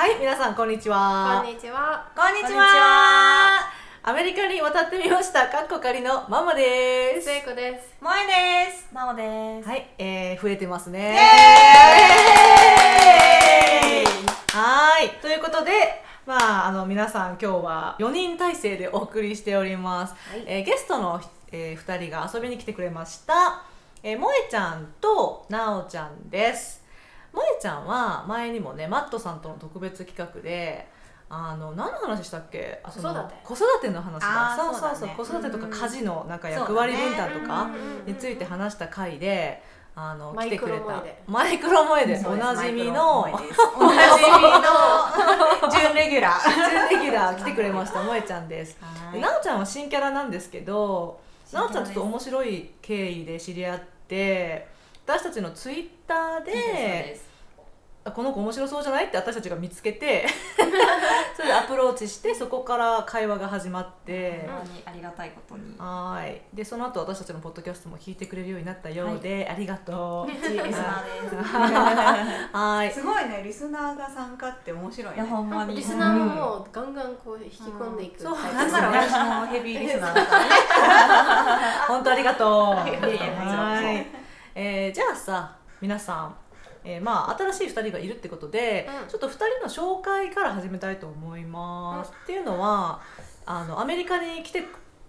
はい皆さんこんにちは。こんにちは。こんにちは。アメリカに渡ってみました。かっこかりのママです。聖子です。萌えです。なおです。はい、えー、増えてますね。はい。ということでまああの皆さん今日は4人体制でお送りしております、はい。えーゲストの、え2人が遊びに来てくれました、えー、萌えちゃんとなおちゃんですちゃんは前にもねマットさんとの特別企画であの何の話したっけ？あその子育て。子育ての話そうそうそう。ね。子育てとかうん家事のなんか役割分担とかうんについて話した回であの来てくれた。マイクロ萌えで。おなじみの。おなじみの。準レギュラー。準レギュラー。来てくれました。萌えちゃんです。はでなおちゃんは新キャラなんですけどな新キャラです。おちゃんちょっと面白い経緯で知り合って私たちのツイッターであこの子面白そうじゃない？って私たちが見つけて それでアプローチしてそこから会話が始まって、本当にありがたいことに。はーいでその後私たちのポッドキャストも聞いてくれるようになったようで、ありがとうリスナーです。はーいすごいねリスナーが参加って面白いいやねほんまに。リスナーももうガンガンこう引き込んでいく。そうタイプなんなら私もヘビーリスナーだからね。本当ありがとう。はい。えーじゃあさ、皆さん、えーまあ新しい二人がいるってことで、うんちょっと二人の紹介から始めたいと思います。っていうのは、あのアメリカに来て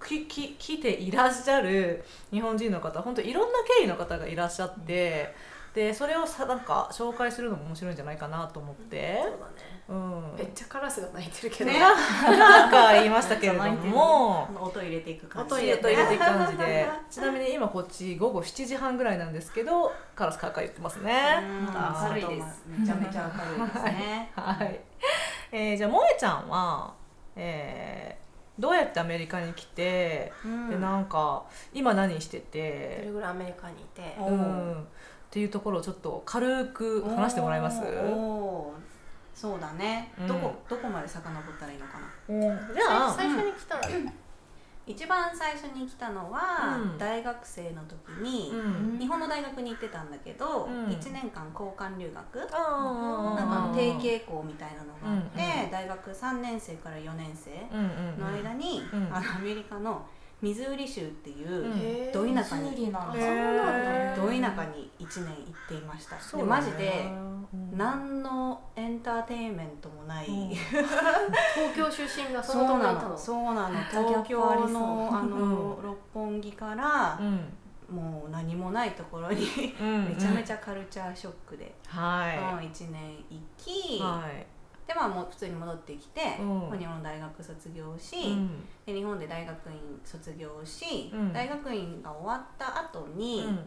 きき来ていらっしゃる日本人の方、本当いろんな経緯の方がいらっしゃって。でそれをさなんか紹介するのも面白いんじゃないかなと思ってそう、だね。うん、めっちゃカラスが鳴いてるけど。ねなんか言いましたけれども音入れていく感じ。音入れていく感じでちなみに今こっち午後7時半ぐらいなんですけどカラスカーカー言ってますねうん明るいです。めちゃめちゃ明るいですね。はい、えーじゃあ萌えちゃんは、えーどうやってアメリカに来て、うんでなんか今何してどてれ、ぐらいアメリカにいて？おうん、っていうところをちょっと軽く話してもらえます。そうだね。うん。どこどこまで遡ったらいいのかな？うん。じゃあ最初に来たの。一番最初に来たのは、うん。大学生の時に、うん。日本の大学に行ってたんだけど、うん。1年間交換留学、なんか定型校みたいなのがあって、うん。うん。大学3年生から4年生うんうんうん。の間に、うん。あのアメリカのミズーリ州っていう、ど田舎にうなんど田舎に1年行っていました、でマジでうん。何のエンターテインメントもない、うん。東京出身がそそう。なのそうなの。東京のあの、うん。六本木からう、ん。もう何もないところにうん。めちゃめちゃカルチャーショックで、はうん1年行き、いはいでまあもう普通に戻ってきて、うん。まあ日本の大学卒業し、うん。で日本で大学院卒業し、うん。大学院が終わった後に、うん。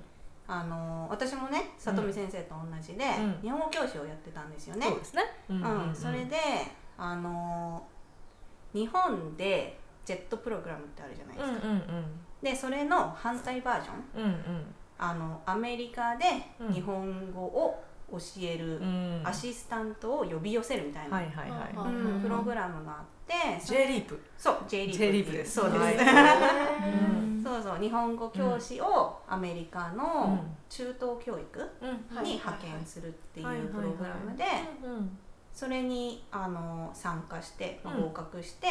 あの私もね里見先生と同じで、うん。日本語教師をやってたんですよね。そうですね。うん。うん。それであの日本でジェットプログラムってあるじゃないですか、うんうんでそれの反対バージョン。うんうん。あのアメリカでうん日本語を教えるうん。アシスタントを呼び寄せるみたいな、はいはいはい。うんうんプログラムがあってそ J リープ。そう J リープ。J リープです。そうです、はい。そうそう日本語教師をアメリカのうん中等教育に派遣するっていうプログラムでうんそれにあの参加して、まあうん。合格して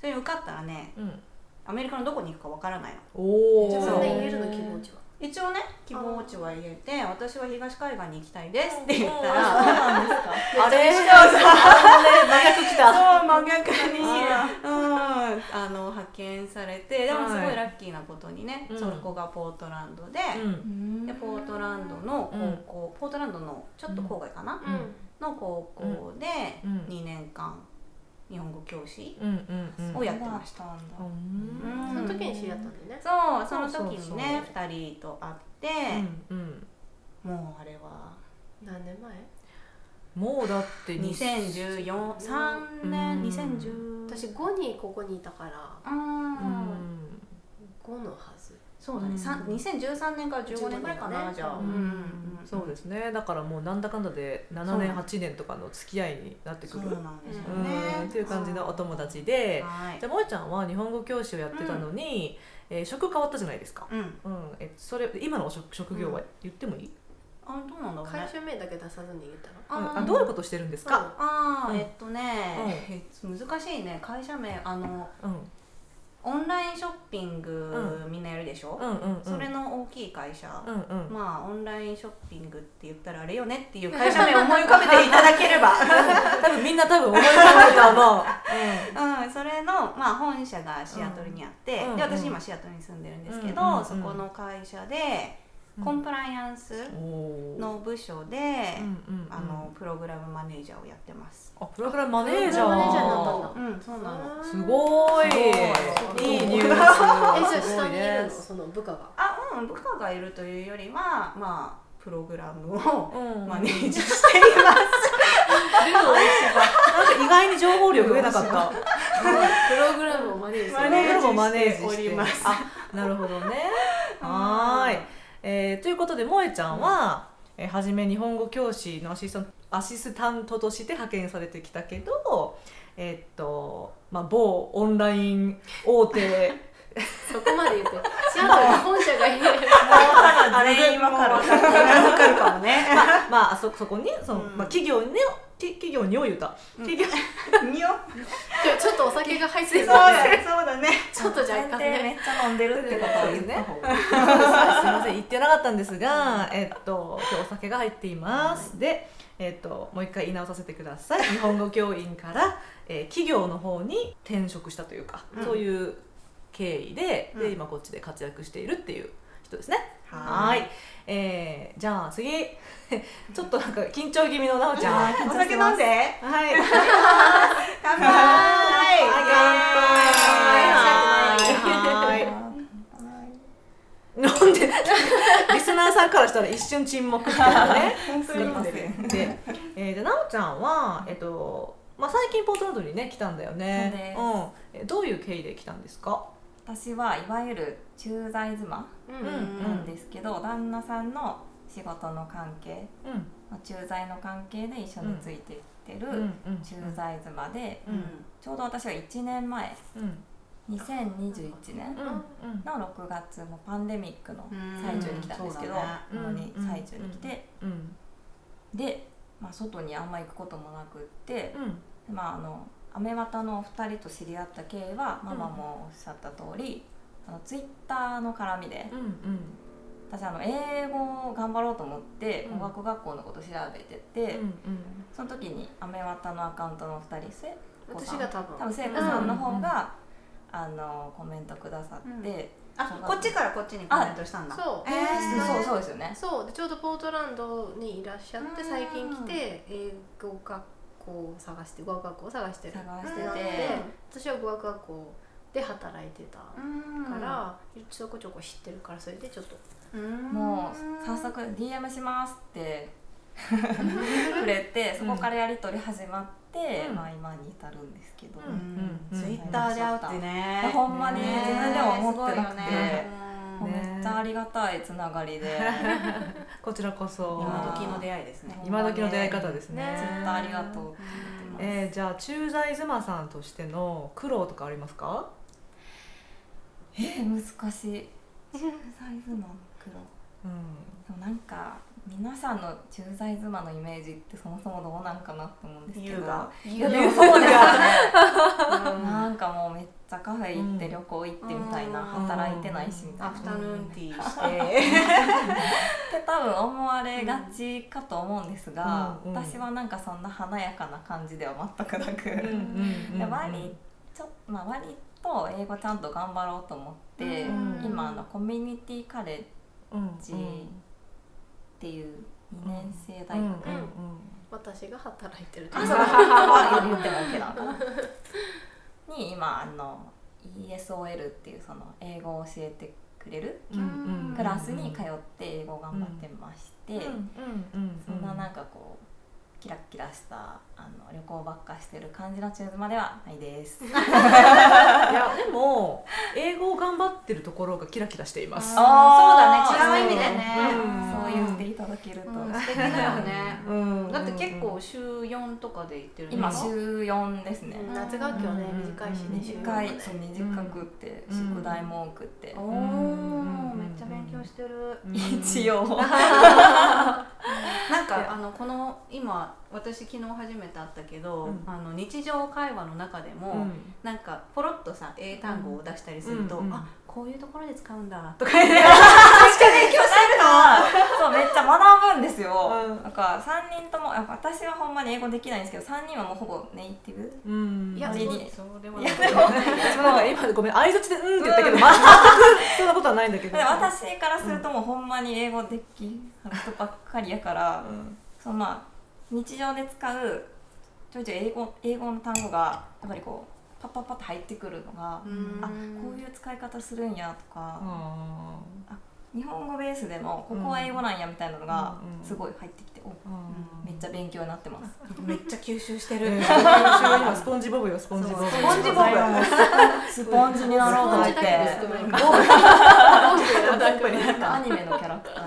それに受かったらねうん。アメリカのどこに行くかわからないの。おお自分そうで言えるの希望値は？一応ね希望値は言えて私は東海岸に行きたいですって言ったうん。らあれ？真逆来たそう真逆に。あうん。あの派遣されてでもすごはいいラッキーなことにね、うん。そこがポートランドで、うん。でポートランドの高校、ポートランドのちょっと郊外かな、うん。の高校でうん。2年間日本語教師をやってました、うん。その時に知り合ったんだよね。そうその時にね2人と会って、うんうん。もうあれは。何年前？もうだって2014 3年うん。2010私5にここにいたから。うんうん。5のはず。そうだね、うん。さ2013年から15年ぐらいかな、15じゃあ、年うんんそうですね。だからもうなんだかんだで7年そうなん8年とかの付き合いになってくそうるなんですようん。ねっていう感じのお友達で。はい。じゃあ萌ちゃんは日本語教師をやってたのに、えー職変わったじゃないですか、うん。うん、えそれ今の職職業は言ってもいい、あどうなんだろうね。会社名だけ出さずに言ったら？うん。あどういうことしてるんですか、う。んあーえっとね、え難しいね。会社名あのうん、オンラインショッピング、うみんなやるでしょ、うんうんうん。それの大きい会社、うんうん。まあオンラインショッピングって言ったらあれよねっていう会社名を思い浮かべていただければ。多分みんな多分思い浮かべると思う、うん、それの、まあ、本社がシアトルにあって、うん。で私今シアトルに住んでるんですけど、そこの会社でうんコンプライアンスの部署で、うんうんうん。あのプログラムマネージャーをやってます。あプログラムマネージャー。マネージャーになったんだ。うん、そうなの。すごい。い。いいニュース。えじゃ下にいるの？ですその部下が？あ、うん、部下がいるというよりは、まあプログラムをうん。マネージしています。なんか意外に情報量増えなかった。プログラムをマネージす。るプログラムをマネージして。おります。あ、なるほどね。はーい。えーということで萌ちゃんは、えー初め日本語教師のアシストアシスタントとして派遣されてきたけど、えーっとまあ某オンライン大手そこまで言って。シアトルに本社がいるあれ今から。わかるかもね。まあまあそそこにその、うん。まあ企業にき企業にを言うた。企業、みよ。ちょっとお酒が入ってる。そうだね、そうだね。ちょっと若干ね。めっちゃ飲んでるってことを言った方が。すみません。言ってなかったんですが、えっと今日お酒が入っています。で、えっともう一回言い直させてください。日本語教員から、えー企業の方に転職したというか、うん。そういう経緯で、うんで今こっちで活躍しているっていう人ですね。ははいい。えー、じゃあ次 ちょっとなんか緊張気味のなおちゃん。はい。お酒飲んで。はい。乾杯。はい飲んで リスナーさんからしたら一瞬沈黙したよね。本当に飲んでえー、でなおちゃんはえっとまあ最近ポートランドにね来たんだよね。そうん。えどういう経緯で来たんですか？私はいわゆる駐在妻なんですけど、旦那さんの仕事の関係うん。まあ駐在の関係で一緒についていってる駐在妻で、うん。ちょうど私は1年前うん。2021年の6月もパンデミックの最中に来たんですけど、うん。ね。最中に来て、うん。で、まあ、外にあんま行くこともなくって、うん。まあ、あのアメワタのお二人と知り合った経緯はママもおっしゃった通り、あのツイッターの絡みでうんうん。私あの英語を頑張ろうと思ってうん。語学学校のこと調べてて、うんその時にアメワタのアカウントのお二人せ私が多分。多分聖子さんの方が、あのコメントくださって、あ、こっちからこっちにコメントしたんだ。そう。えー。そうそうですよね。そう。でちょうどポートランドにいらっしゃってうん。最近来て英語学校を探して語学学校を探してる。探してて、私は語学学校で働いてたから、ちょこちょこ知ってるからそれでちょっと。もう早速 DM しますって くれてそこからやり取り始まって、うん。まあ、今に至るんですけど、うん。うん。ツイッターで会うってね。ほんまに自分でも思ってなくて。ねめっちゃありがたいつながりで、こちらこそ。今時の出会いですね。今時の出会い。方ですね。ね。ずっとありがとう。えー、じゃあ駐在妻さんとしての苦労とかありますか？えー、難しい。駐在妻の苦労。うん。でもなんか皆さんの駐在妻のイメージってそもそもどうなんかなと思うんですけど。いやでもそうですなんかもうめっちゃカフェ行って旅行行ってみたいな、うん。働いてないしみたいな、アフタヌーンティーして。って多分思われがちかと思うんですが、うんうん私はなんかそんな華やかな感じでは全くなく、うんで割ちょ、まあ、割と英語ちゃんと頑張ろうと思って、うん今あのコミュニティカレッうんジっていう2年生大うんうん学私が働いてる に今あの ESOL っていうその英語を教えてくれるうんうん。うんクラスに通って英語頑張ってまして、うんうんうんそんななんかこうキラッキラしたあの旅行ばっかしてる感じの中妻ではないです。いやでも英語を頑張ってるところがキラキラしています。そうだね。違う意味でね言っていただけると、うん素敵だよね。うん。だって結構週4とかで行ってる今週4ですね。うん。夏学期はねうん短いしね短い。し週短くってうん。宿題も多くて、おうん。お、めっちゃ勉強してる。一応。なんかあのこの今私昨日初めて会ったけど、うん。あの日常会話の中でも、うん。なんかポロッとさ英単語を出したりすると、うんうん。あこういうところで使うんだとか言って そうめっちゃ学ぶんですよ、うん。なんか3人ともやっぱ私はほんまに英語できないんですけど3人はもうほぼネイティブ。うん。いやそうそうでもなも私もなんか今ごめん相づちで「うん」って言ったけど、全くそんなことはないんだけど。で私からするともうほんまに英語できる人ばっかりやから、うん。そのまあ日常で使うちょいちょい英語英語の単語がやっぱりこうパッパッパッと入ってくるのが、うん。あこういう使い方するんやとか、あ日本語ベースでもここは英語なんやみたいなのがうんうんすごい入ってきて、おーめっちゃ勉強になってます。めっちゃ吸収してる、スポンジボブよスポンジボブ。スポンジボブ。スポンジになろうと思って アニメのキャラクター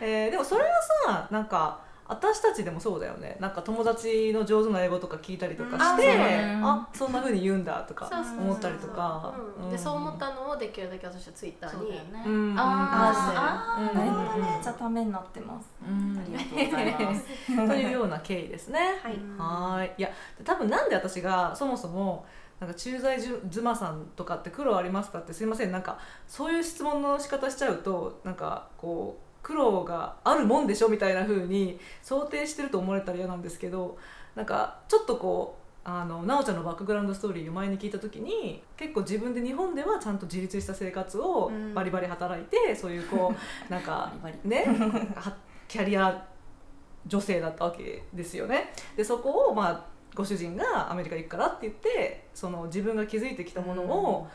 えーでもそれはさなんか私たちでもそうだよね。なんか友達の上手な英語とか聞いたりとかうん。して、あそうだね。あそんな風に言うんだとか思ったりとか、うん。でそう思ったのをできるだけ私はツイッターにそうだよね、うん。あーうん。なるほどね。めっちゃためになってます。うん。ありがとうございます。というような経緯ですね。はい。はーい。いや多分なんで私がそもそもなんか駐在じゅ妻さんとかって苦労ありますかってすいません。なんかそういう質問の仕方しちゃうとなんかこう苦労があるもんでしょみたいな風に想定してると思われたら嫌なんですけどなんかちょっとこうあの奈緒ちゃんのバックグラウンドストーリーを前に聞いた時に結構自分で日本ではちゃんと自立した生活をうんバリバリ働いて、そういうこう なんかねはキャリア女性だったわけですよね。でそこをまあご主人がアメリカ行くからって言ってその自分が築いてきたものを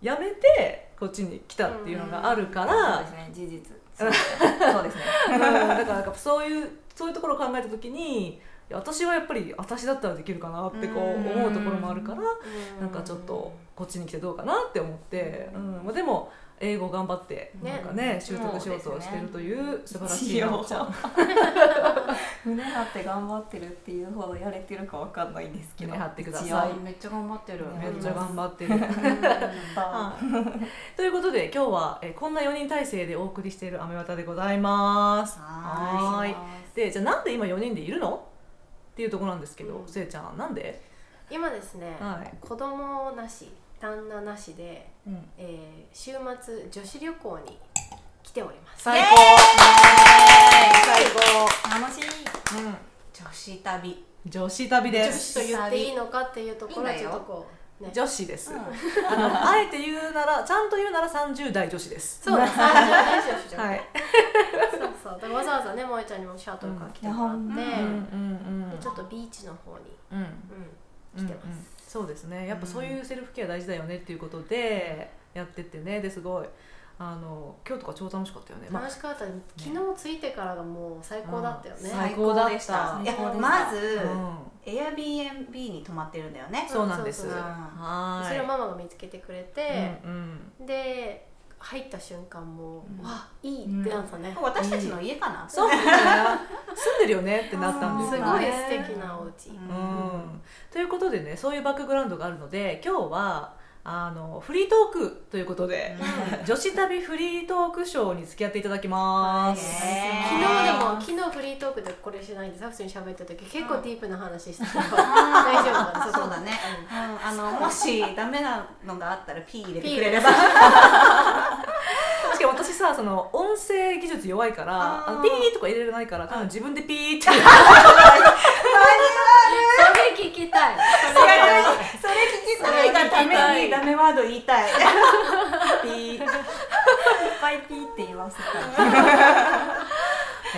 やめてこっちに来たっていうのがあるからですね事実。そうですね。そう。ですね。うんだからなんかそういうそういうところを考えた時に私はやっぱり私だったらできるかなってこううん。思うところもあるからなんかちょっとこっちに来てどうかなって思って、うん。まあ、でも英語頑張ってね。なんかね習得しようとしてるという素晴らしいなおちゃん。胸張って頑張ってるっていうほどやれてるかわかんないんですけど。胸張ってください。めっちゃ頑張ってる、めっちゃ頑張ってる。うん。ということで今日はえーこんな4人体制でお送りしている「アメワタ」でございます。はい。でじゃあなんで今4人でいるの？っていうところなんですけど、うん。せいちゃんなんで、今ですね、はい。子供なし旦那なしで、うん、えー週末女子旅行に来ております。最高。最楽しい。高、うん、女子旅。女子旅で女す子と言っていいのかっていうところはちょっとこうね。女子です、うん。あのあえて言うならちゃんと言うなら30代女子です。そうだ。30代女子じゃん、はい。そうそう。わざわざね萌えちゃんにもシャトルから来てもらって、うん。うん。うん。でちょっとビーチの方に、うん。うん、来てうんうんます、そうですね。やっぱそういうセルフケア大事だよねっていうことでやってってね。ですごいあの今日とか超楽しかったよね、まあ楽しかった。ね。昨日着いてからがもう最高だったよね、うん最高だった。でした。いやまず、うん、Airbnb に泊まってるんだよね。そうなんです。それをママが見つけてくれて、うんうん。で入った瞬間も、うん。わいいってなったね、私たちの家かな、そうだね住んでるよねってなったんですすよごいね素敵なお家、うん。うん、ということでねそういうバックグラウンドがあるので今日はあのフリートークということで、女子旅フリートークショーに付き合っていただきます。へ昨日でもー昨日フリートークでこれしないでさ普通に喋った時結構ディープな話したけど、大丈夫かなそうだね、うん、あのもしダメなのがあったら P 入れてピーくれれば。しかも私さその音声技術弱いからピーとか入れれないから多分自分でピーって 聞きたい。それそれ聞きたいがためにダメワード言いたい。ピー、いっぱいピーって言わせたい。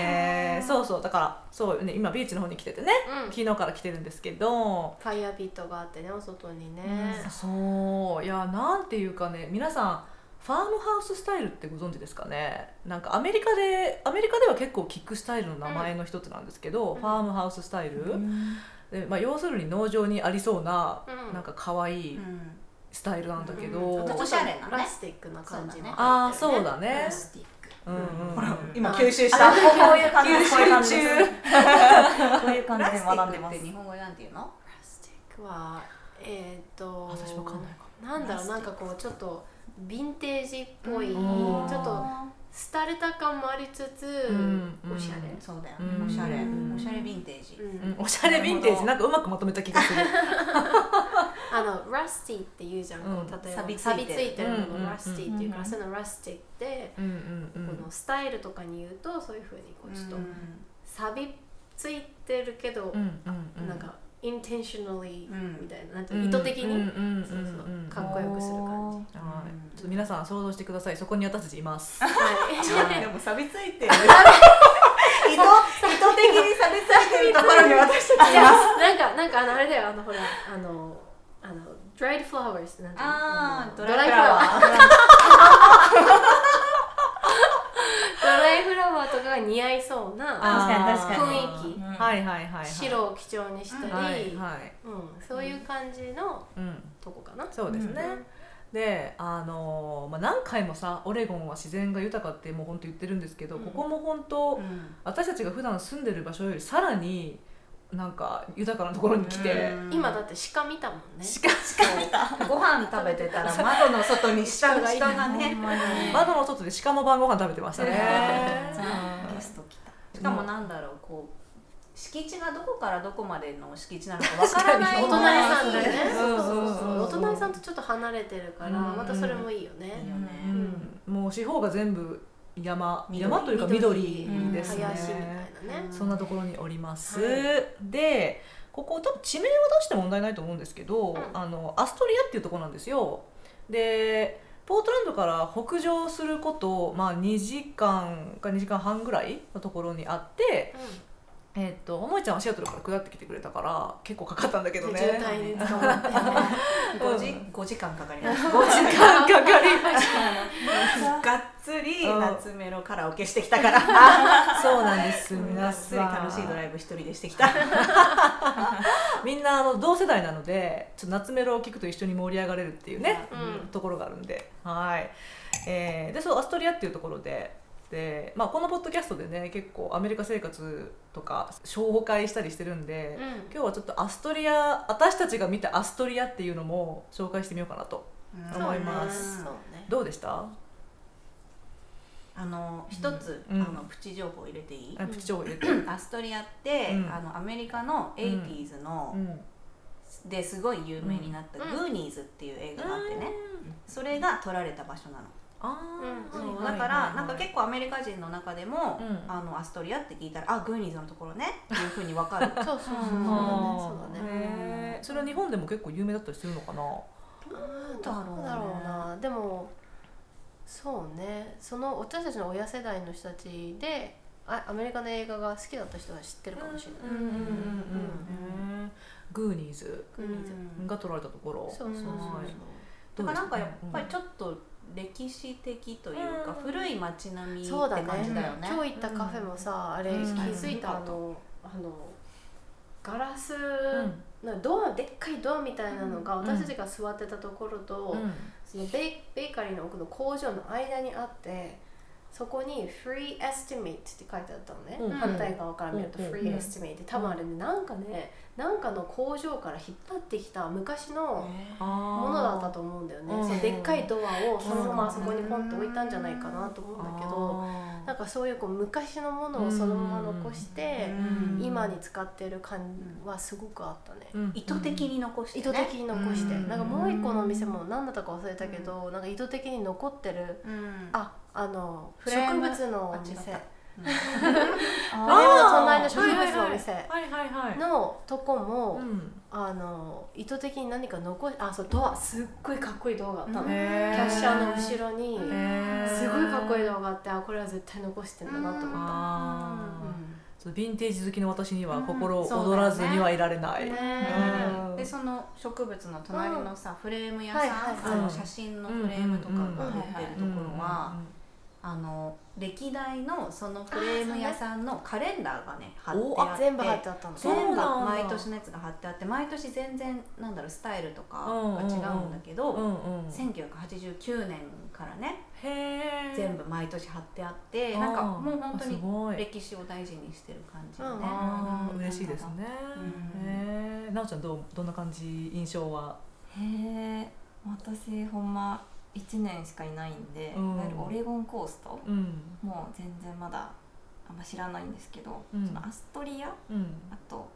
えー、そうそう。だからそうね今ビーチの方に来ててね、うん。昨日から来てるんですけど、ファイヤーピットがあってねお外にね、そう。いやなんていうかね皆さんファームハウススタイルってご存知ですかね。なんかアメリカでアメリカでは結構キックスタイルの名前の一つなんですけど、うん。ファームハウススタイル、でまあ、要するに農場にありそうな、うん。なんか可愛いスタイルなんだけど、うん。おしゃれなね。ラスティックな感じの、ああそうだね。ラスティック。うんうんうん。ほら今あ吸収しあたこういう感じ。です。こういう感じ。吸です。こういう感じで学んでます。日本語なんていうの？ラスティックはえっ、と私わかんないかなんだろうなんかこうちょっとヴィンテージっぽいちうん。ょっと廃れた感もありつつ、うんおしゃれ、そうだようん。ねおしゃれ。うんおしゃれヴィンテージ。うん。うん。おしゃれヴィンテージ。なんかうまくまとめた気がする。あのラスティって言うじゃん、こうん。う例えば錆びついて。る錆びついてるもうんうんうん。のラスティっていうから、そういうのラスティって、うんうんうん。このスタイルとかに言うとそういうふうにこうちょっとうん。錆びついてるけど、うんうんうん。なんか intentionally うんみたいななんて意図的に、うんうんうんそうそうう。んかっこよくする感じ。はいちょっと皆さん想像してください。そこに私たちいます。はい。でも錆びついてる。意図意図的に錆びついてるところに私たちいやなんかなんかあのあれだよあのほらあのあの dried flowers なんていうの？あードドライフラワー。ドライフラワーとかが似合いそうな確かに確かに。雰囲気。うん。はいはいはいはい。白を基調にしたり、はいはい。うん、そういう感じのうん。とこかな。そうですね、であのーまあ、何回もさオレゴンは自然が豊かってもう本当言ってるんですけど、うん。ここも本当、うん。私たちが普段住んでる場所よりさらになんか豊かなところに来て、うん。今だって鹿見たもんね。しかご飯食べてたら窓の外に下が下がね。窓の外で鹿の晩ご飯食べてましたね。ゲスト来た。しかもなんだろうこう敷地がどこからどこまでの敷地なのかわからない。お隣さんだよね。そうそうそう。そうお隣さんとちょっと離れてるから、うん。またそれもいいよね。いいよね。うん。もう四方が全部山緑。山というか緑うんですね、林みたいなね。そんなところにおります、はでここ多分地名は出して問題ないと思うんですけど、ん。あのアストリアっていうところなんですよ。でポートランドから北上すること、まあ、2時間か2時間半ぐらいのところにあって、えっとももいちゃんはシアトルから下ってきてくれたから結構かかったんだけどね。渋滞に捕まって。5時五時間かかりました5時間かかりまし がっつりうん。夏メロカラオケしてきたから。た そうなんです。が皆っつさんり楽しいドライブ一人でしてきた。みんなあの同世代なのでちょっと夏メロを聞くと一緒に盛り上がれるっていうね、うん。ところがあるんで。はい、えーでそうアストリアっていうところでで、まあ、このポッドキャストでね結構アメリカ生活とか紹介したりしてるんで、うん。今日はちょっとアストリア私たちが見たアストリアっていうのも紹介してみようかなと思います。そうね。どうでした？あの一つ、うん。あのプチ情報入れていい、あプチ情報入れて、アストリアって、うん。あのアメリカの 80s の、うん。ですごい有名になった「うん。グーニーズ」っていう映画があってね、それが撮られた場所なの、あーうんそうはいだから、なんか結構アメリカ人の中でも、うん。あのアストリアって聞いたらあグーニーズのところねっていうふうに分かる。そうそうそう。そうだね。そう。だね。それは日本でも結構有名だったりするのかな？どうだろうな。でもそうね。その私たちの親世代の人たちであアメリカの映画が好きだった人は知ってるかもしれない、うんうんうんうんグーニーズグーニーズ。が撮られたところ。そうそうそうはい。だからなんかやっぱりちょっと歴史的というか、うん。古い街並みってそうだね。感じだよね。今日行ったカフェもさ、あれ気うん。づいたあのあのガラス、ん。なドアでっかいドアみたいなのがうん。私たちが座ってたところと、そのベイベーカリーの奥の工場の間にあってそこに free estimate って書いてあったのね、うん。反対側から見るとうん free estimate って多分あれねなんかねなんかの工場から引っ張ってきた昔のもものだったと思うんだよね、うん。そのでっかいドアをそのままあそこにポンって置いたんじゃないかなと思うんだけどなんかそういうこう昔のものをそのまま残してうん。今に使ってる感はすごくあったね。意図的に残して、ね、意図的に残して、うん。なんかもう一個のお店も何だったか忘れたけど、なんか意図的に残ってるうん。ああの植物のお店った。フレ ー。ムの隣の植物のお店はいはいはい。のとこも、うん。あの意図的に何か残しあそうドアすっごいかっこいいドアがあったの、キャッシャーの後ろに、すごいかっこいいドアがあってあこれは絶対残してんだなと思った、ヴィンテージ好きの私にはうん。心躍らずにはいられない、ねうん。でその植物の隣のさ、フレーム屋さん、写真のフレームとかが入ってるところは、うんあの歴代のそのフレーム屋さんのカレンダーがね貼っておあって。全部貼ってあったの。全部毎年のやつが貼ってあって毎年全然なんだろうスタイルとかが違うんだけど、うんうん。1989年からね全部毎年貼ってあってなんかもう本当に歴史を大事にしてる感じよね。うん嬉しいですね、うん。なおちゃんどうどんな感じ？印象は？へえ私ほんま1年しかいないんで、うん。いわゆるオレゴンコーストうん。もう全然まだあんま知らないんですけど、うん。そのアストリアうん。あと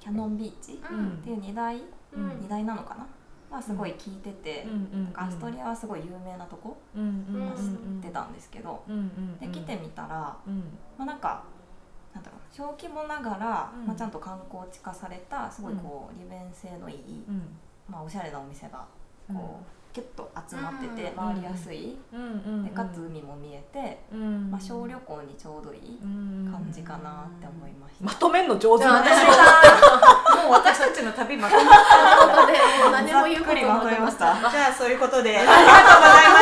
キャノンビーチっていう2大、うん。2大なのかな？はすごい聞いてて、うん。アストリアはすごい有名なとこうん。うん。は知ってたんですけど、で来てみたら、うん。まあ、なんかなんだろう小規模ながら、うん。まあ、ちゃんと観光地化されたすごいこう利便性のいい、うん。まあ、おしゃれなお店がうん。こう、ギュッと集まっててうん。回りやすい、でかつ海も見えて、うん。まあ、小旅行にちょうどいい感じかなって思いました。まとめんの上手な。私 もう私たちの旅まとまっ本当でもう何も言うことなくなりました。たじゃあそういうことで ありがとうございま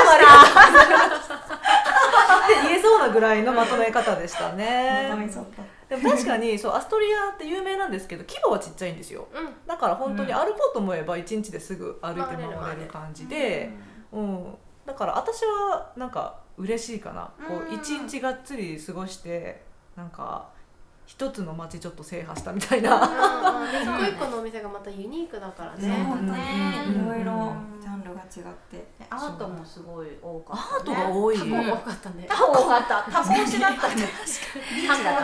した。って 言えそうなぐらいのまとめ方でしたね。まとめちゃったでも確かにそうアストリアって有名なんですけど規模はちっちゃいんですよ。うん。だから本当に歩こうと思えば1日ですぐ歩いて回れる感じで、うん、だから私はなんか嬉しいかな、こううん。1日がっつり過ごしてなんか一つの街ちょっと制覇したみたいな、一個一個のお店がまたユニークだからね。本当にいろいろ。うんジャンルが違って。アートもすごい多かアった、ートが多い？タコ多かったね。タコ多かった。タコ推しだったね。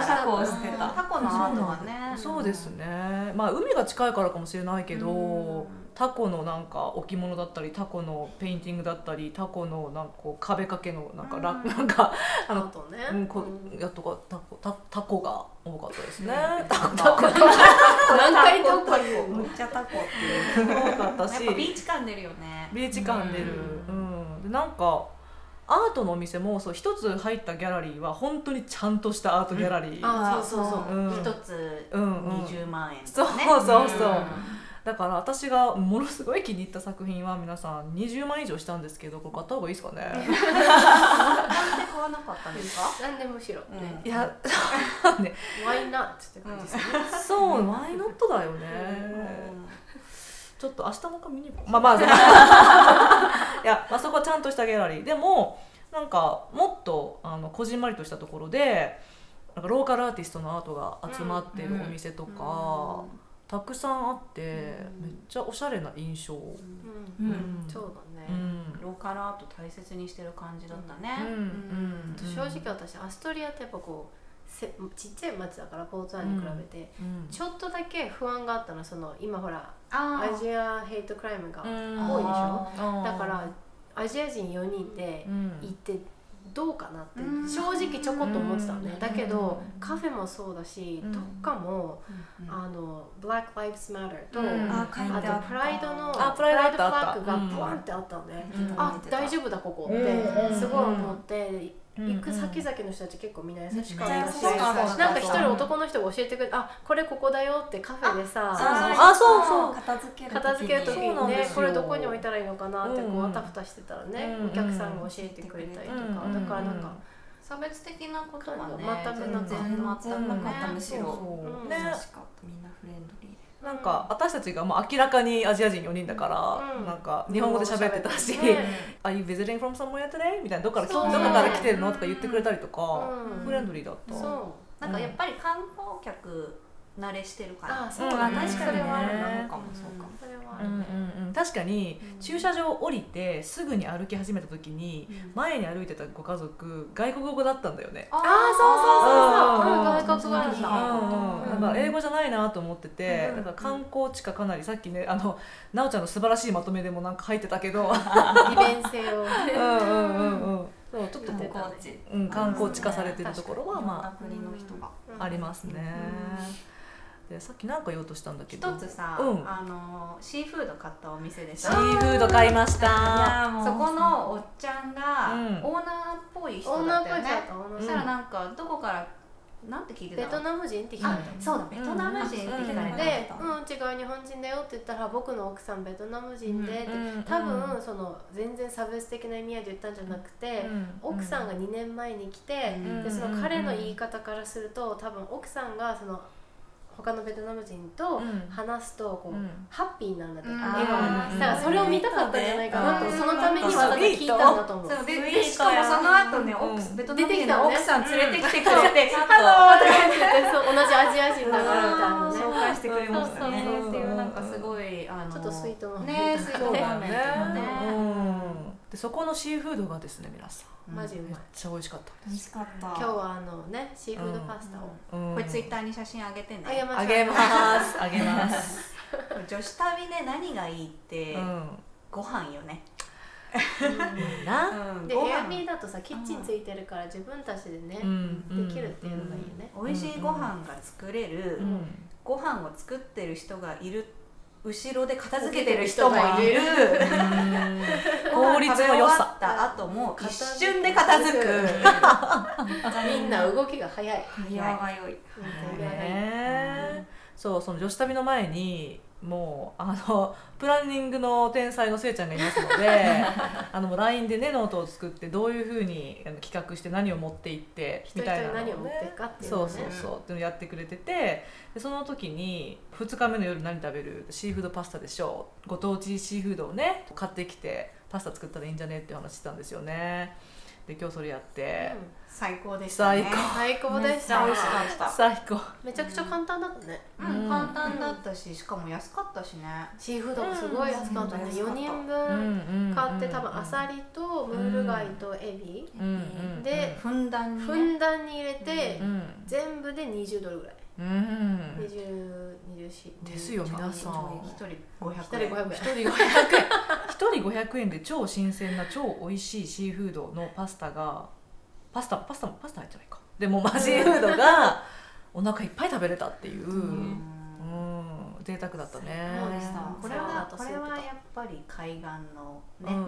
タコをしてた。タコのアートはね。そうですね。まあ海が近いからかもしれないけど、うんタコのなんか置物だったりタコのペインティングだったりタコのなんかこう壁掛けのなんかラ、うん。なんか あのあとね。うんこうん。やっとかタコタタコが多かったですね。タコタコ。何回 タコめっちゃタコっていう。多かったやっしぱビーチ感出るよね。ビーチ感出る、ううん。でなんかアートのお店もそう一つ入ったギャラリーは本当にちゃんとしたアートギャラリー、あそうそうそう。うん。一つうんうん20万円そうとかね。そうそう、んだから私がものすごい気に入った作品は皆さん20万以上したんですけどこれ買った方がいいですかね？なんで買わなかったんですか？何でむしろ。ね。いや ね。Why not? って感じですね。そうワイノットだよね、ちょっと明日もう一回見に行こう。まあまあ いや、まあ、そこはちゃんとしたギャラリー。でもなんかもっとあのこじんまりとしたところでなんかローカルアーティストのアートが集まってるお店とか、たくさんあって、めっちゃおしゃれな印象、うん。うん。そうだね。うん。ローカルアート大切にしてる感じだったね、うん。うん。正直私アストリアってやっぱこうせちっちゃい町だからポーツワーに比べて、うん。ちょっとだけ不安があったのその今ほらあアジアヘイトクライムがうん。多いでしょ？だからアジア人4人でうん。行ってどうかなってうん。正直ちょこっと思ってたのね。うん。だけどカフェもそうだしうん。どっかもうんあの Black Lives Matter とうん。あとプライドのあプライドあった。プライドフラッグがうん。ブワンってあったのね。うん。あ大丈夫だここ。ってうん。すごい思ってうん行く先々の人たち結構みんな優しかめっった。しなんか一人男の人が教えてくれてあこれここだよってカフェでさあそうそう。片付ける片付ける時にね。これどこに置いたらいいのかなってこうあたふたしてたらねうんお客さんが教えてくれたりとか。うんだからなんか差別的なことはね全くなんか全然全くなかった。うん。むしろね優しかった。みんなフレンドリー。でなんか私たちがもう明らかにアジア人4人だから、うんなんか日本語で喋ってたし「ね Are you visiting from somewhere today?」みたいな「どっから来どこから来てるの?」とか言ってくれたりとか、うんフレンドリーだった。そなんかやっぱり観光客慣れしてるから。あそうだね。確かにそれはあるなのかもそうか。もうそれはあうんうん。確かに駐車場降りてすぐに歩き始めた時に前に歩いてたご家族外国語だったんだよね。ああそうそうそうそうう。ん。うん外国語なんうんだうん、だから英語じゃないなと思ってて、うんだから観光地かかなりさっきねあの奈緒ちゃんの素晴らしいまとめでもなんか入ってたけど。利便性をうんうんうんうん。そうちょっと言ってこたね。う、うん、観光地化されてるところはままあ国の人が。あありますね。でさっきなんか言おうとしたんだけど。一つさ、うん。あのシーフード買ったお店でシさーフード買いましいた。そこのおっちゃんがうん。オーナーっぽい人オーナーっぽいだったよねそしたらなんかどこからなんて聞いてたベトナム人って聞いたあそうだベトナム人って聞かれた、で「うん違う日本人だよ」って言ったら「僕の奥さんベトナム人で」ってうん。多分その全然差別的な意味合いで言ったんじゃなくて奥さんが2年前に来てうん。でその彼の言い方からすると多分奥さんがその他のベトナム人とうん。話すとこう、うん。ハッピーになるんだって、うん。笑顔に。だからそれを見たかったんじゃないかなと、うん。そのためにわざと聞いたんだと思う。ででしかもその後ね、うん。奥ベトナム人の出てきたのね奥さん連れてきてくれて「うん。 Hello!」とかそう同じアジア人だからみたいなね。紹介してくれましたねねっていうなんかすごいあのちょっとスイートなねスイートな面とかね。うんでそこのシーフードがですね皆さん。マジうまい。めっちゃ美味しかった美味しかった。今日はあのねシーフードパスタをうん。これツイッターに写真あげてね。あげましょうあげます。あげます、女子旅で何がいいって、うん。ご飯よね、な。うん。でご飯。Airbnb だとさキッチンついてるから自分たちでね、うん。できるっていうのがいいよね、美味しいご飯が作れる、うん。ご飯を作ってる人がいる後ろで片付けてる人もいる。効率の良さ。った後も一瞬で片付く。みんな動きが早い。早が良いね。そうその女子旅の前にもうあのプランニングの天才のせいちゃんがいますので あのもう LINE でねノートを作ってどういうふうに企画して何を持っていってみたいなのを人何を持っていくかっていうのそね。うそうそうっていうのをやってくれててでその時に2日目の夜何食べる？シーフードパスタでしょう。ご当地シーフードをね買ってきてパスタ作ったらいいんじゃね？って話してたんですよね。で今日それやって、最高でしたね。最高。最高でした。めっちゃ美味しかった。最高。めちゃくちゃ簡単だったね、うん、簡単だったししかも安かったしね。シーフードもすごい安かったね、うん4人うん分買って多分うんアサリとムール貝とエビ、うんうんでふんだんにふねんだんに入れて、うん全部で20ドルぐらい、うん。20 24ですよ皆さん。一人一人500円。500円。一人500円。一人500円で超新鮮な超美味しいシーフードのパスタがパスタパスタパスタ入ってないか。でもまあシーフードがお腹いっぱい食べれたっていう、うん、贅沢だったね。これはこれはやっぱり海岸のね、うんうん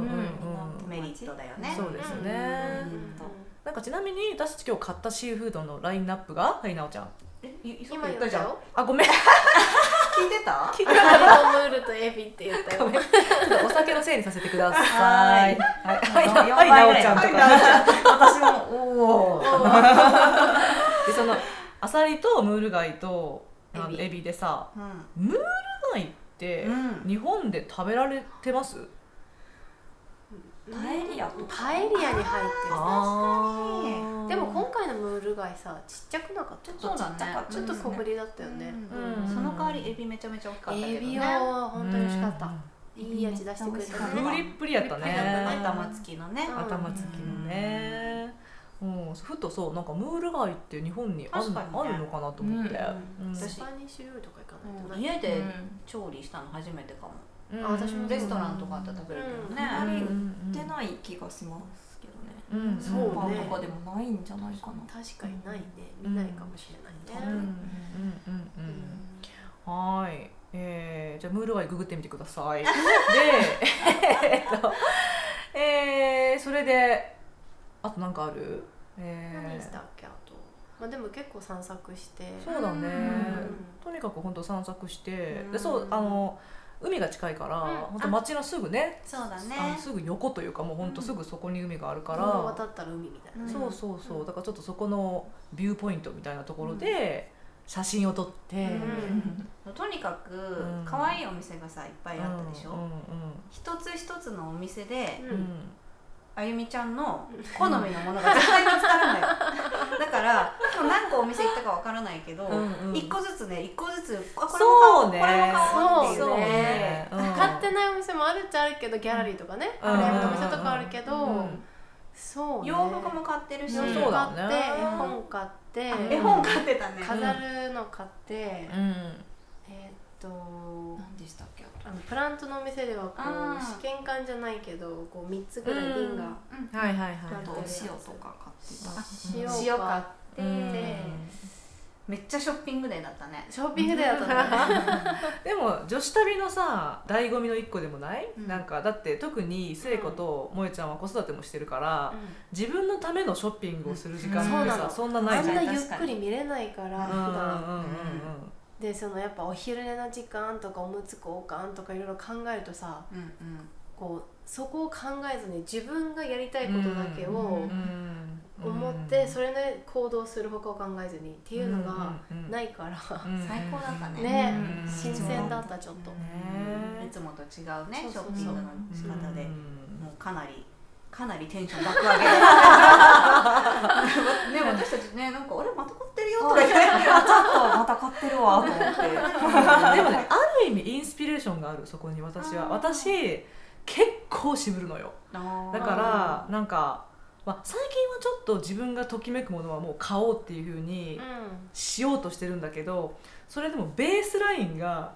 うん。メリットだよね。そうですね。うんなんかちなみに私たち今日買ったシーフードのラインナップがはいなおちゃん。えい今言ったじゃんあごめん聞いてた？ムールとエビって言ったよ。お酒のせいにさせてください。はい。はい、なおちゃんとはい。か。私もおお で、その、アサリとムール貝と、エビでさ、うん。ムール貝ってうん。日本で食べられてます？パエリアとか。パエリアに入ってる。あでも今回のムール貝さちっちゃくなかった？そうだね。ちょっと小ぶりだったよね、うん。その代わりエビめちゃめちゃ大きかったけどね。エビは本当に美味しかった、いい味出してくれたプねリップリやったね。頭付きのねうん。頭付きのね。うん、ふとそうなんかムール貝って日本にある,、あるのかなと思って、うん。私スパニッシュ料理とか行かないとな、家でうん。調理したの初めてかも。うんあ私もレストランとかあったら食べるけどね。あんまりうん。売ってない気がしますけどね。うんそうねスーパーとかでもないん。じゃないかな確かにないね。見ないかもしれないね、うん。うんうんうんはい、えー、じゃあムール貝ググってみてください。で、えーっと、えー、それで、あとなんかある？え何したっけ？あと。まあでも結構散策して。そうだね、うん。とにかく本当散策して、うん。でそうあの海が近いから、うん。本当町のすぐねそうだね。すぐ横というかもう本当すぐそこに海があるから、川渡ったら海みたいな。ね、そうそうそう。だからちょっとそこのビューポイントみたいなところで写真を撮って、うん。とにかくん。可愛いお店がさいっぱいあったでしょ、うんうん一つ一つのお店でうんうんうんあゆみちゃんの好みのものが絶対見つかるんだよだから今日何個お店行ったかわからないけどうんうん。一、個ずつね一個ずつあこれも買そうね。おうこれも買おうっていうそうねねう。ん買ってないお店もあるっちゃあるけどギャラリーとかね、うん。フレームのお店とかあるけど、うん。そうね。洋服も買ってるし、洋服そう買って、絵本買って、うん絵本買ってたね。飾るの買って、うん。えーっと何でしたっけ？あのプラントのお店ではこあーう試験管じゃないけどこう3つぐらい瓶がはいはいはいあとうん塩とか買ってた。塩。塩買買って、うんめっちゃショッピングデーだったね。ショッピングデーだったね。でも女子旅のさ醍醐味の一個でもない、うん。なんかだって特に聖子と萌ちゃんは子育てもしてるから、自分のためのショッピングをする時間ってさ、そうなの。そんなないじゃん。あんなうんゆっくり見れないから普うんうん段うんでそのやっぱお昼寝の時間とかおむつ交換とかいろいろ考えるとさうんうん。こうそこを考えずに自分がやりたいことだけをうん思ってそれで行動する他を考えずにっていうのがい、ないから最高だったね。ねうん新鮮だったちょっと。ね。いつもと違うねシそうそうそう。ョッピングの仕方で。うん。もうかなりかなりテンション爆上げ。で ね私たちねなんか「あれまた買ってるよ」とか言ってちょっとまた買ってるわと思って。でもねある意味インスピレーションがあるそこに私は、私結構構渋るのよ。だからなんか、まあ、最近はちょっと自分がときめくものはもう買おうっていうふうにしようとしてるんだけどそれでもベースラインが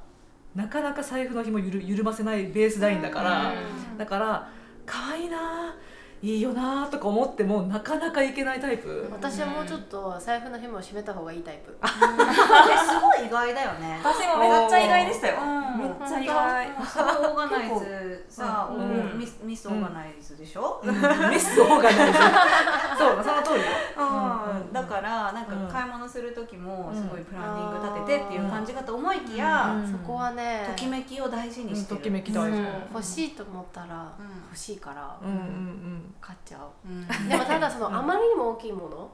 なかなか財布の紐ゆる緩ませないベースラインだから、だから可愛いないいよなとか思ってもなかなかいけないタイプ。私はもうちょっと財布の紐を締めた方がいいタイプ。えすごい意外だよね。私もめっちゃ意外でしたよ。うん。めっちゃ意外。オーガナイズさ、うん。うんミスミスオーガナイズでしょ、うん。ミスオーガナイズ。そうその通りよ。うん。だからなんかうん。買い物する時もうんすごいプランニング立ててっていう感じかと思いきや、うん。そこはねときめきを大事にしてる、ときめきうん。大事欲しいと思ったらうん。欲しいから。うんうん買っちゃう。うん。でもただそのうん。あまりにも大きいもの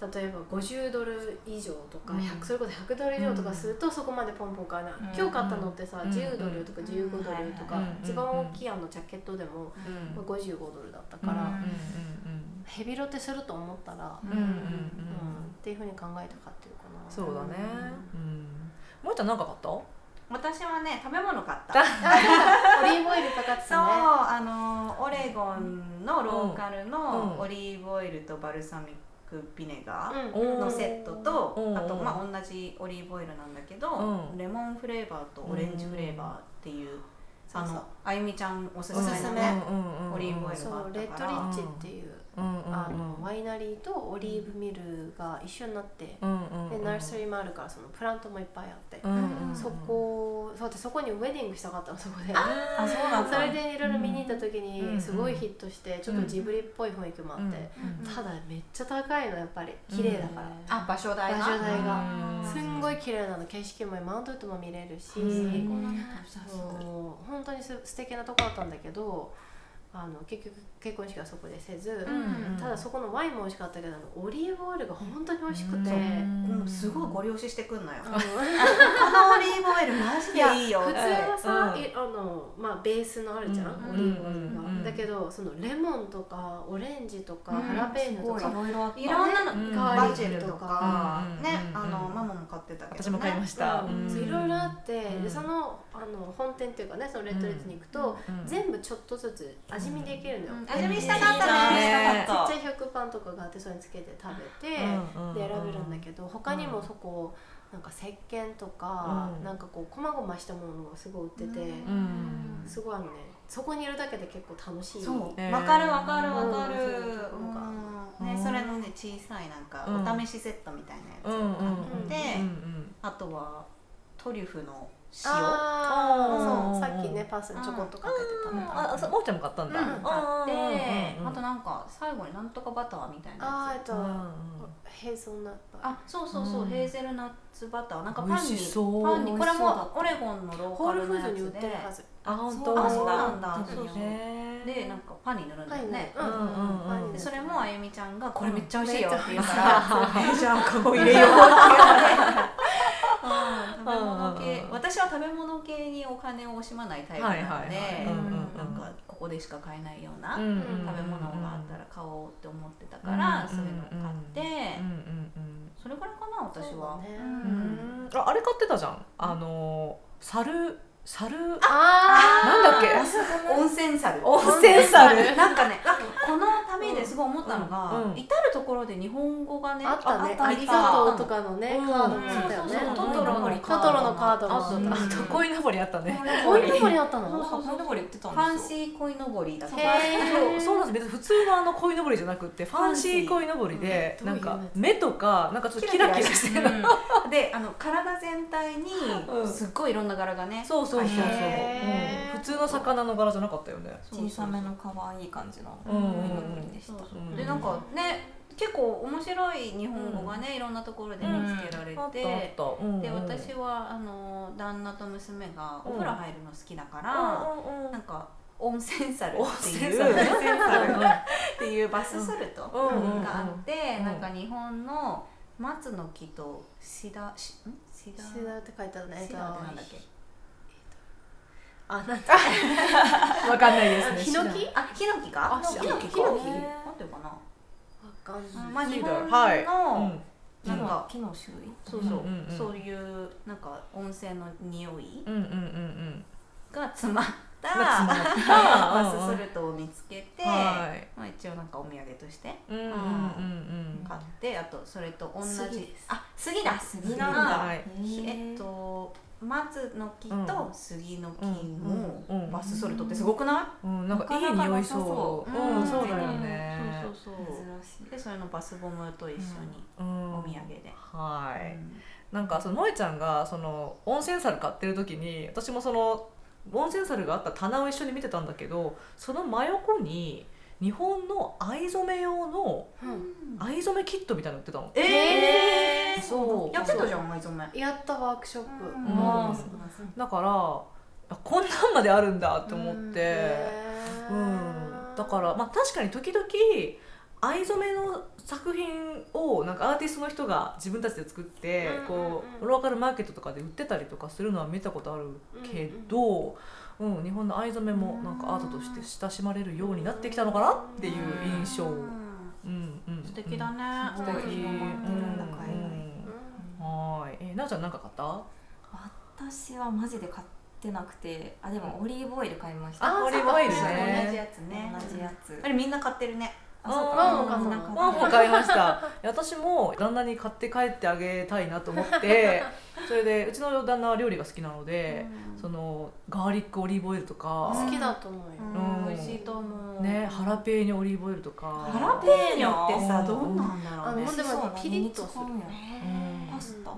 例えば50ドル以上とか、うん。100それこそ100ドル以上とかするとそこまでポンポン買えない、うん。今日買ったのってさ、うん。10ドルとか15ドルとか、うん。一番大きいあのジャケットでも、うん。まあ、55ドルだったから、うん。ヘビロテすると思ったら、うん。うん。うん。うん。うんっていうふうに考えて買ってるかな。そうだね。うん。もえちゃん何か買った？私はね食べ物買った。オリーブオイルかかってそうたねあのオレゴンのローカルうん。のオリーブオイルとバルサミクビネガーうん。のセットとうん。あとまあ同じオリーブオイルなんだけどうん。レモンフレーバーとオレンジフレーバーっていううそうのあゆみちゃんおすすめのねオリーブオイルそうレッドリッチっていう、あのワイナリーとオリーブミルが一緒になって、でナースリーもあるからそのプラントもいっぱいあって、そこそうでそこにウェディングしたかったのそこで。あそうなんだそれでいろいろ見に行った時うんにすごいヒットしてちょっとジブリっぽい雰囲気もあって、うんただめっちゃ高いのやっぱり綺麗だから、あ場所代が？場所代が。うん。すんごい綺麗なの。景色もマウントウッドも見れるし、うん。そう。本当にす素敵なとこだったんだけどあの結局結婚式はそこでせず、うんただそこのワインも美味しかったけどオリーブオイルが本当に美味しくて、うんうん。すごいご了承してくんのよ。うん。このオリーブオイルマジでいいよ。普通はさ、うん。いあのまあ、ベースのあるじゃん、うんオリーブオイルが、うんだけどそのレモンとかオレンジとか、うん。ハラペーニョとすかい。ろいろあったいろんなの、うん。バジルとか、うんね、うんあのママも買ってたけど、ね、私も買いました。いろいろあって、うん。でそのあの本店っていうかねそのレッドレッドに行くと、うん。全部ちょっとずつ味見できるのよ、うん。で味見したかったね。ちっちゃい食パンとかがあってそれにつけて食べて、うんで選べるんだけど他にもそこなんか石鹸とか、うん。なんかこう細々したものがすごい売ってて、うん。すごいあのね。そこにいるだけで結構楽しい。そう。えー。わかるわかるわかる、うんうん。ね、それのね小さいなんかうん。お試しセットみたいなやつを買って、うんうん。あとはトリュフの塩あーあそう。さっきねパスにちょこっとかけて食べた、あ、そもうちゃんも買ったんだ。うん買って、うんあとなんか最後になんとかバターみたいなやつ。あヘーゼルナッツ。あそうそうそう、うん。ヘーゼルナッツバター。なんかパ美ンにパンにこれもオレゴンのローカルのやフーズに売っつであ、本当？あそうなんだうんそうでなんかパンに塗るんだよね、うんうんうん。パンにでそれもあゆみちゃんが「これうんめっちゃ美味しいよ」って言うかめら「えじゃあここ入れよう」って言って食べ物系うん私は食べ物系にお金を惜しまないタイプなのでなんかここでしか買えないような食べ物があったら買おうって思ってたからそういうのを買って。それぐらいかな私は。ねううん。ん。あ、あれ買ってたじゃん。あの猿猿？あなんだっけ？温泉猿。温泉猿。なんかね、あこの旅ですごい思ったのが、うんうん。至る所で日本語がね、あったね。あありがとうとかのね、うん。カードもあったよね、トトロのトトトロのカードもあったあと、あと、こいのぼりあったね。こういうのにあったの？そうそうこれ言ってたファンんですよシー鯉のぼりだった。そうなんです。別に普通のあの鯉のぼりじゃなくてファンシー鯉のぼりでうんなんか目とかなんかちょっとキラキラしてで、あの体全体にうん。すっごいいろんな柄がね、そうそうそうそう、へー。うん。普通の魚の柄じゃなかったよね。小さめの可愛い感じの。うんうんうん。鯉のぼりでしたそうそう。うんでなんかね、結構面白い日本語がね、いろんなところで見つけられてうん。うんで私はあの旦那と娘がお風呂入るの好きだから、うんうんうん。なんか温泉猿温っていう っていうバスソルトうん。うんうんがあって、うん。なんか日本の松の木とシダシん？シダ？シダって書いてあるね。シダってなんだっけ？あなんだ。わかんないですね。ヒノキ？あヒノキか？あヒノキか。ヒノキ？合ってるかな？わかんない。まあ日本はい、のうん。なんか木の種類？そうそう。うんうんうんそういうなんか温泉の匂い？うんうんうんうん。が詰まった。バスソルトを見つけて、はい。まあ、一応なんかお土産としてうんうんうん買ってあとそれと同じ。杉です。あ杉だ。杉なんだ、はい。えっと松の木と杉の木うんうんのバスソルトってすごくなうん。なんかいい匂いそう。ううん。うんそうだよね。そうそうそう。珍しい。でそれのバスボムと一緒にうん。お土産で、はい。なんかその萌ちゃんがその温泉猿買ってる時に私もその温泉猿があった棚を一緒に見てたんだけどその真横に日本の藍染め用のうん。藍染めキットみたいなの売ってたの。えー、そう。やってたじゃん藍染め。やったワークショップ。うん。うん。だからあこんなんまであるんだって思って、へー。うん、だからまあ確かに時々藍染めの作品をなんかアーティストの人が自分たちで作って、うんうんうん。こうローカルマーケットとかで売ってたりとかするのは見たことあるけど、うん日本の藍染めもなんかアートとして親しまれるようになってきたのかなっていう印象。うん。うん、素敵だね。素敵。うん。うん。はい。えなおちゃんなんか買った？私はマジで買ってなくてあでもオリーブオイル買いました。あオリーブオイルね。同じやつね。同じやつあれみんな買ってるねワンも買いました。私も旦那に買って帰ってあげたいなと思って それでうちの旦那は料理が好きなので、そのガーリックオリーブオイルとか、好きだと思うよ。うん。美味しいと思う。ねハラペーニョオリーブオイルとか。ハラペーニョってさうん。どんなんだろうね。あのでもピリッとする何に使うん。やうん。パスタ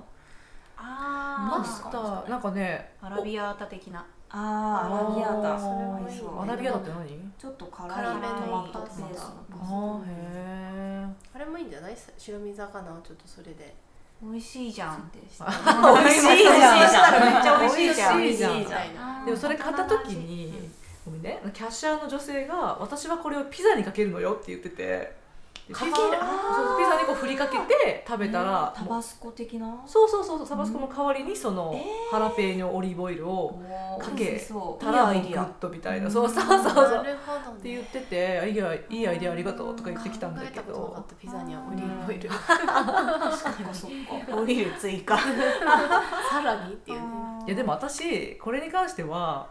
あパスタなんかね。アラビアータ的な。あーアラビアータ。あー。それもいいそうアラビアータって何？ちょっと辛めのトマトパスタベースあーへあれもいいんじゃない？白身魚をちょっとそれで。美味しいじゃん。ってタ 美味しいじゃん。めっちゃ美味しいじゃん。美味しいじゃん。みたいなえでもそれ買った時にごめんね。キャッシャーの女性が私はこれをピザにかけるのよって言ってて。でピザかけるそうピザにこう振りかけて食べたらタバスコ的な？そうそうそうそうタバスコの代わりにその、えハラペーニョオリーブオイルをかけたらもういいアイディア。グッとみたいなそうそうそう。そうなって言っててあいいやいいアイデアありがとう。とか言ってきたんだけ考えたことなかどピザには。オリーブオイル。そっか。オリーブ追加。さらにっていうね。いやでも私これに関しては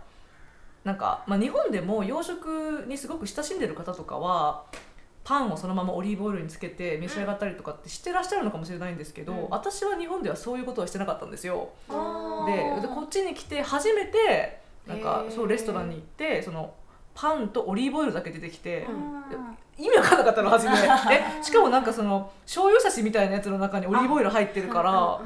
なんか、まあ、日本でも洋食にすごく親しんでる方とかはパンをそのままオリーブオイルにつけて召し上がったりとかってしてらっしゃるのかもしれないんですけど、うん。私は日本ではそういうことはしてなかったんですよ。あでこっちに来て初めてなんかそうレストランに行ってそのパンとオリーブオイルだけ出てきて、うん。意味わかんなかったの初め。えしかもなんかその醤油差しみたいなやつの中にオリーブオイル入ってるから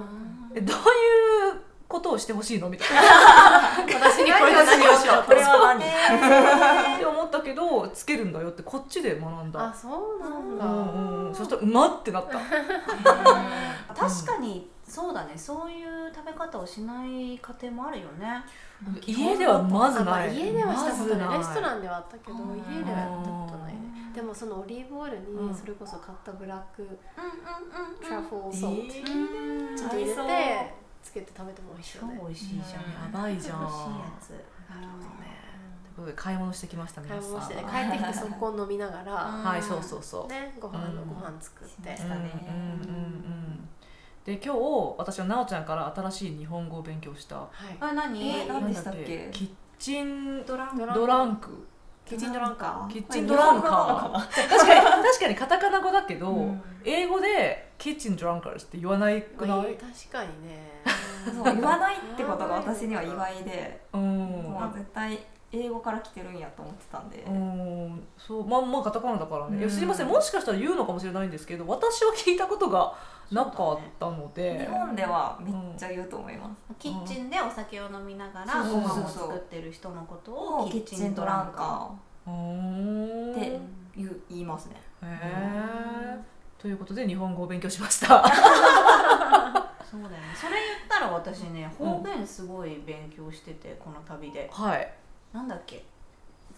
えどういうことをしてほしいの？みたいな。私にこれで何をしようこれは何？って思ったけどつけるんだよってこっちで学んだ。あそうなんうだんうん。そしたらうまってなった。確かにそうだね。そういう食べ方をしない家庭もあるよね。家ではまずあまあない。家ではしたことない。まずレストランではあったけどうん。家ではやったことないね。でもそのオリーブオイルうん。にそれこそ買ったブラックうんうんトラフォーソえー。トーちょっと入れてつけて食べても美味しいよね。超美味しいじゃん。やばいじゃん。美味しいやつ。なるほどね。買い物してきました皆さん。買い物してね帰ってきて速攻飲みながらはいそうそうそう。ねご飯のうんご飯作って。しましたね。うんうんうんうん。で今日私はなおちゃんから新しい日本語を勉強した。はい。あ何？え何でしたっけ？キッチンドランドランドランク。キッチンドランカキッチンドランカー。確かに確かにカタカナ語だけど、うん。英語でキッチンドランカーズって言わないくない、ー確かにねそう言わないってことが私には意外でうん。もう絶対英語から来てるんやと思ってたんで。うん。そうまんまカタカナだからね、いやうんすいません。もしかしたら言うのかもしれないんですけど私は聞いたことがなかったので、日本ではめっちゃ言うと思います。キッチンでお酒を飲みながらご飯を作ってる人のことををキッチンドランカうーって言いますね。へえということで日本語を勉強しました。そうだよね。それ言ったら私ね方言すごい勉強しててこの旅で。はい。なんだっけ？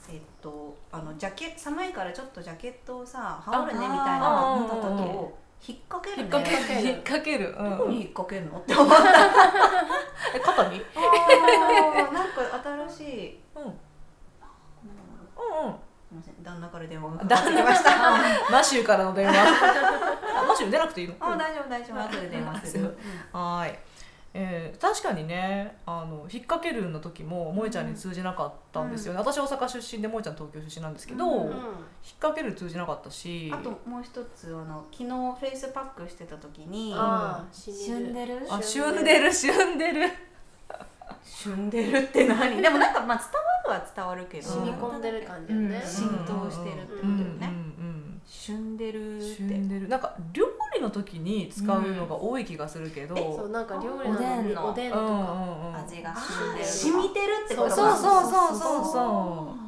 えっとあのジャケ寒いからちょっとジャケットをさ羽織るねみたいなあなんだった時を引っ掛けるね。引っ掛ける。引っ掛ける、うん。どこに引っ掛けるの？って思った。え肩に？あーなんか新しいうんうんうんすみません。旦那から電話がかかってきました。マシューからの電話。あマシュー出なくていいの？あ大丈夫大丈夫。後で電話する。はーい。えー確かにねあの引っ掛けるの時も萌ちゃんに通じなかったんですよね、私大阪出身で萌ちゃん東京出身なんですけど、うん。引っ掛ける通じなかったし。あともう一つあの昨日フェイスパックしてた時にああ死死んでる？んでる？あ旬でる旬でる。旬でるって何？でもなんかまあ伝わるは伝わるけど染み込んでる感じよね、うん浸透してるってことよね。うんうんうん旬でるって。旬でる。なんか料理の時に使うのが多い気がするけど、そうなんか料理なのにおおでんとうんうんか、うん。味が染んでる染みてるってことそうそうそうそうそう。そうそう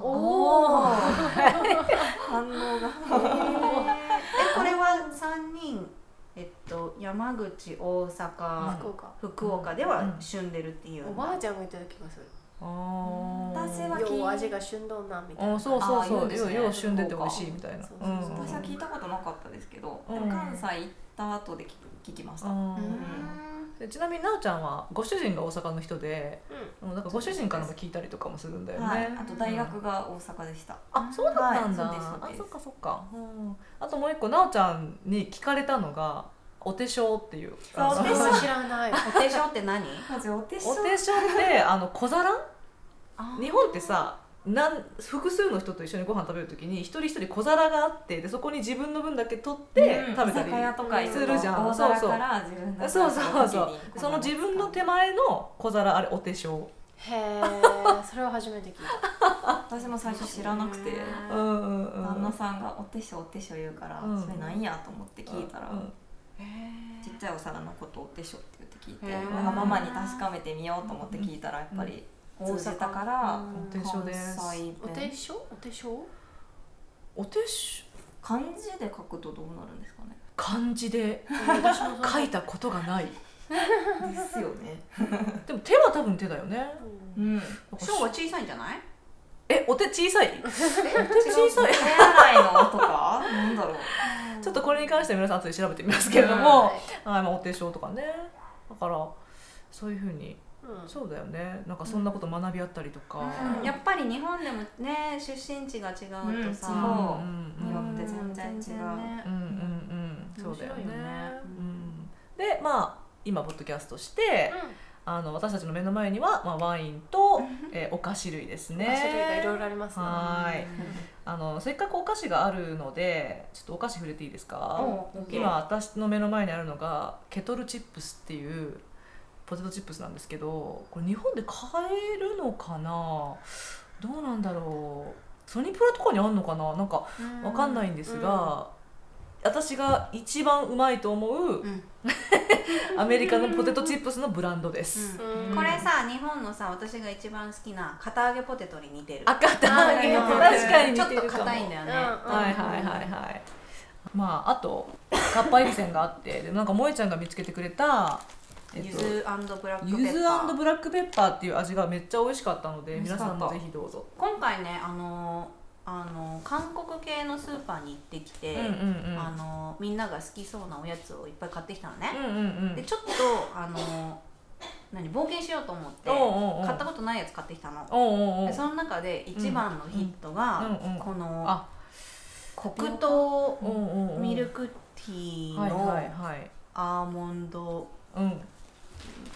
おお反応が。えこれは三人えっと山口大阪福岡。福岡では旬でるっていう。おばあちゃんが言ってた気がする私はよう味が旬どんなみたいなあそうそうそうね。よう旬でて美味しいみたいな。私は聞いたことなかったですけど、うん。でも関西行った後で聞聞きました、うん。うでちなみになおちゃんはご主人が大阪の人でん。うんなんかご主人からも聞いたりとかもするんだよね、はい、あと大学が大阪でした、あそうだったんだ、はいそあそっかそっか、うん、あともう一個なおちゃんに聞かれたのがお手帳っていう。お手帳知らない。お手帳って何？まずお手お手帳ってあの小皿？あ日本ってさなん複数の人と一緒にご飯食べるときに一人一人小皿があってでそこに自分の分だけ取って食べたり、するじゃん。大皿から自分がそうそうそう時に。その自分の手前の小皿あれお手帳。へえそれは初めて聞い 私も最初知らなくて。うんうんうん。旦那さんがお手帳お手帳言うから、うん。それなんやと思って聞いたら、うんちっちゃいお皿のことをお手帳って言って聞いてなんかママに確かめてみようと思って聞いたらやっぱり通じたから、お手帳です関西たお手弁帳お手帳お手帳漢字で書くとどうなるんですかね？漢字で書いたことがない。ですよね。でも手は多分手だよね。うん。小は小さいんじゃない？えお手小さい？お手小さい。手洗い。の？とか？なんだろう。ちょっとこれに関しては皆さん後で調べてみますけれども、はいまあ、お手帳とかね。だからそういうふうに。うん。そうだよね。なんかそんなこと学び合ったりとか、うん。やっぱり日本でもね出身地が違うとさ、うん。うんによって全然違う。うん。うん。うん。そうだよね。ねうん、でまあ今ポッドキャストして、あの私たちの目の前には、まあ、ワインと、えーお菓子類ですね。うん種類がいろいろありますね。はーいあのせっかくお菓子があるのでちょっとお菓子触れていいですか？お今私の目の前にあるのがケトルチップスっていうポテトチップスなんですけどこれ日本で買えるのかな？どうなんだろう。ソニプラとかにあんのかな？なんかわかんないんですが、私が一番うまいと思う、ん。アメリカのポテトチップスのブランドです、うん。これさ日本のさ私が一番好きな堅揚げポテトに似てる。赤たあー確かに似ちょってとるかも硬いんだよね、うんはいはいはいはい。まああとかっぱえびせんがあってでなんか萌ちゃんが見つけてくれた、えっと、ゆずブラックペッパー。ゆずブラックペッパーっていう味がめっちゃ美味しかったので皆さんもぜひどうぞ。今回ねあのあの韓国系のスーパーに行ってきて、あのみんなが好きそうなおやつをいっぱい買ってきたのね、でちょっとあの何冒険しようと思って買ったことないやつ買ってきたの、でその中で一番のヒットが、このあ。黒糖ミルクティーはいのアーモンドうん。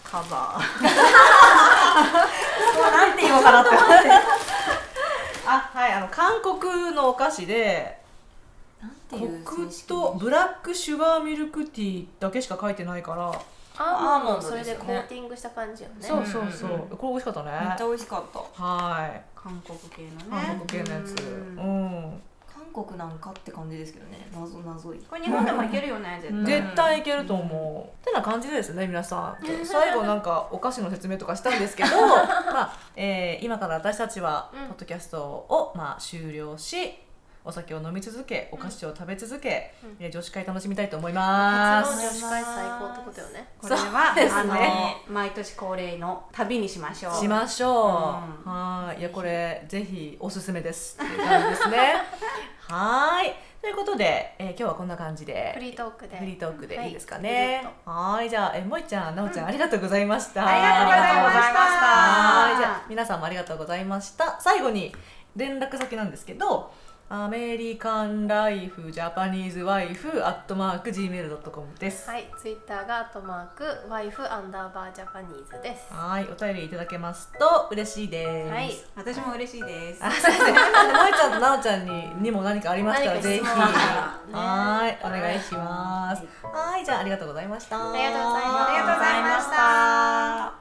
カバー、なんて言おうかなってあはいあの韓国のお菓子で黒糖ブラックシュガーミルクティーだけしか書いてないから、アーモンドそれでコーティングした感じよね。そうそうそう、うんこれ美味しかったね。めっちゃ美味しかった。はい。韓国系のね。韓国系のやつ。ううん国なんかって感じですけどね。謎謎い。これ日本でもいけるよね 絶対、絶対いけると思う、てな感じでですね皆さん。最後なんかお菓子の説明とかしたんですけど まあ、えー今から私たちはうん。ポッドキャストを、まあ、終了しお酒を飲み続けお菓子を食べ続け、うん。えー女子会楽しみたいと思います。女子会最高ってことよね。これは、そうですあねの毎年恒例の旅にしましょう。しましょう、うん。はい。いやこれぜひおすすめです。っていう感じですね。はい。ということで、えー今日はこんな感じで。フリートークで。フリートークでい。いですかはねい。はい、じゃあ、え、もいちゃん、なおちゃん、ありがとうございました。ありがとうございました。はい、じゃあ、皆さんもありがとうございました。最後に連絡先なんですけど。アメリカンライフジャパニーズワイフアットマーク Gmail.com です。はい、ツイッターがアットマークワイフアンダーバージャパニーズです。はいお便りいただけますと嬉しいです。はい、私も嬉しいです。あそうですね。あの萌ちゃんとなおちゃんににも何かありましたらぜひ。質問がはいお願いします。はい。じゃあありがとうございました。ありがとうございますありがとうございました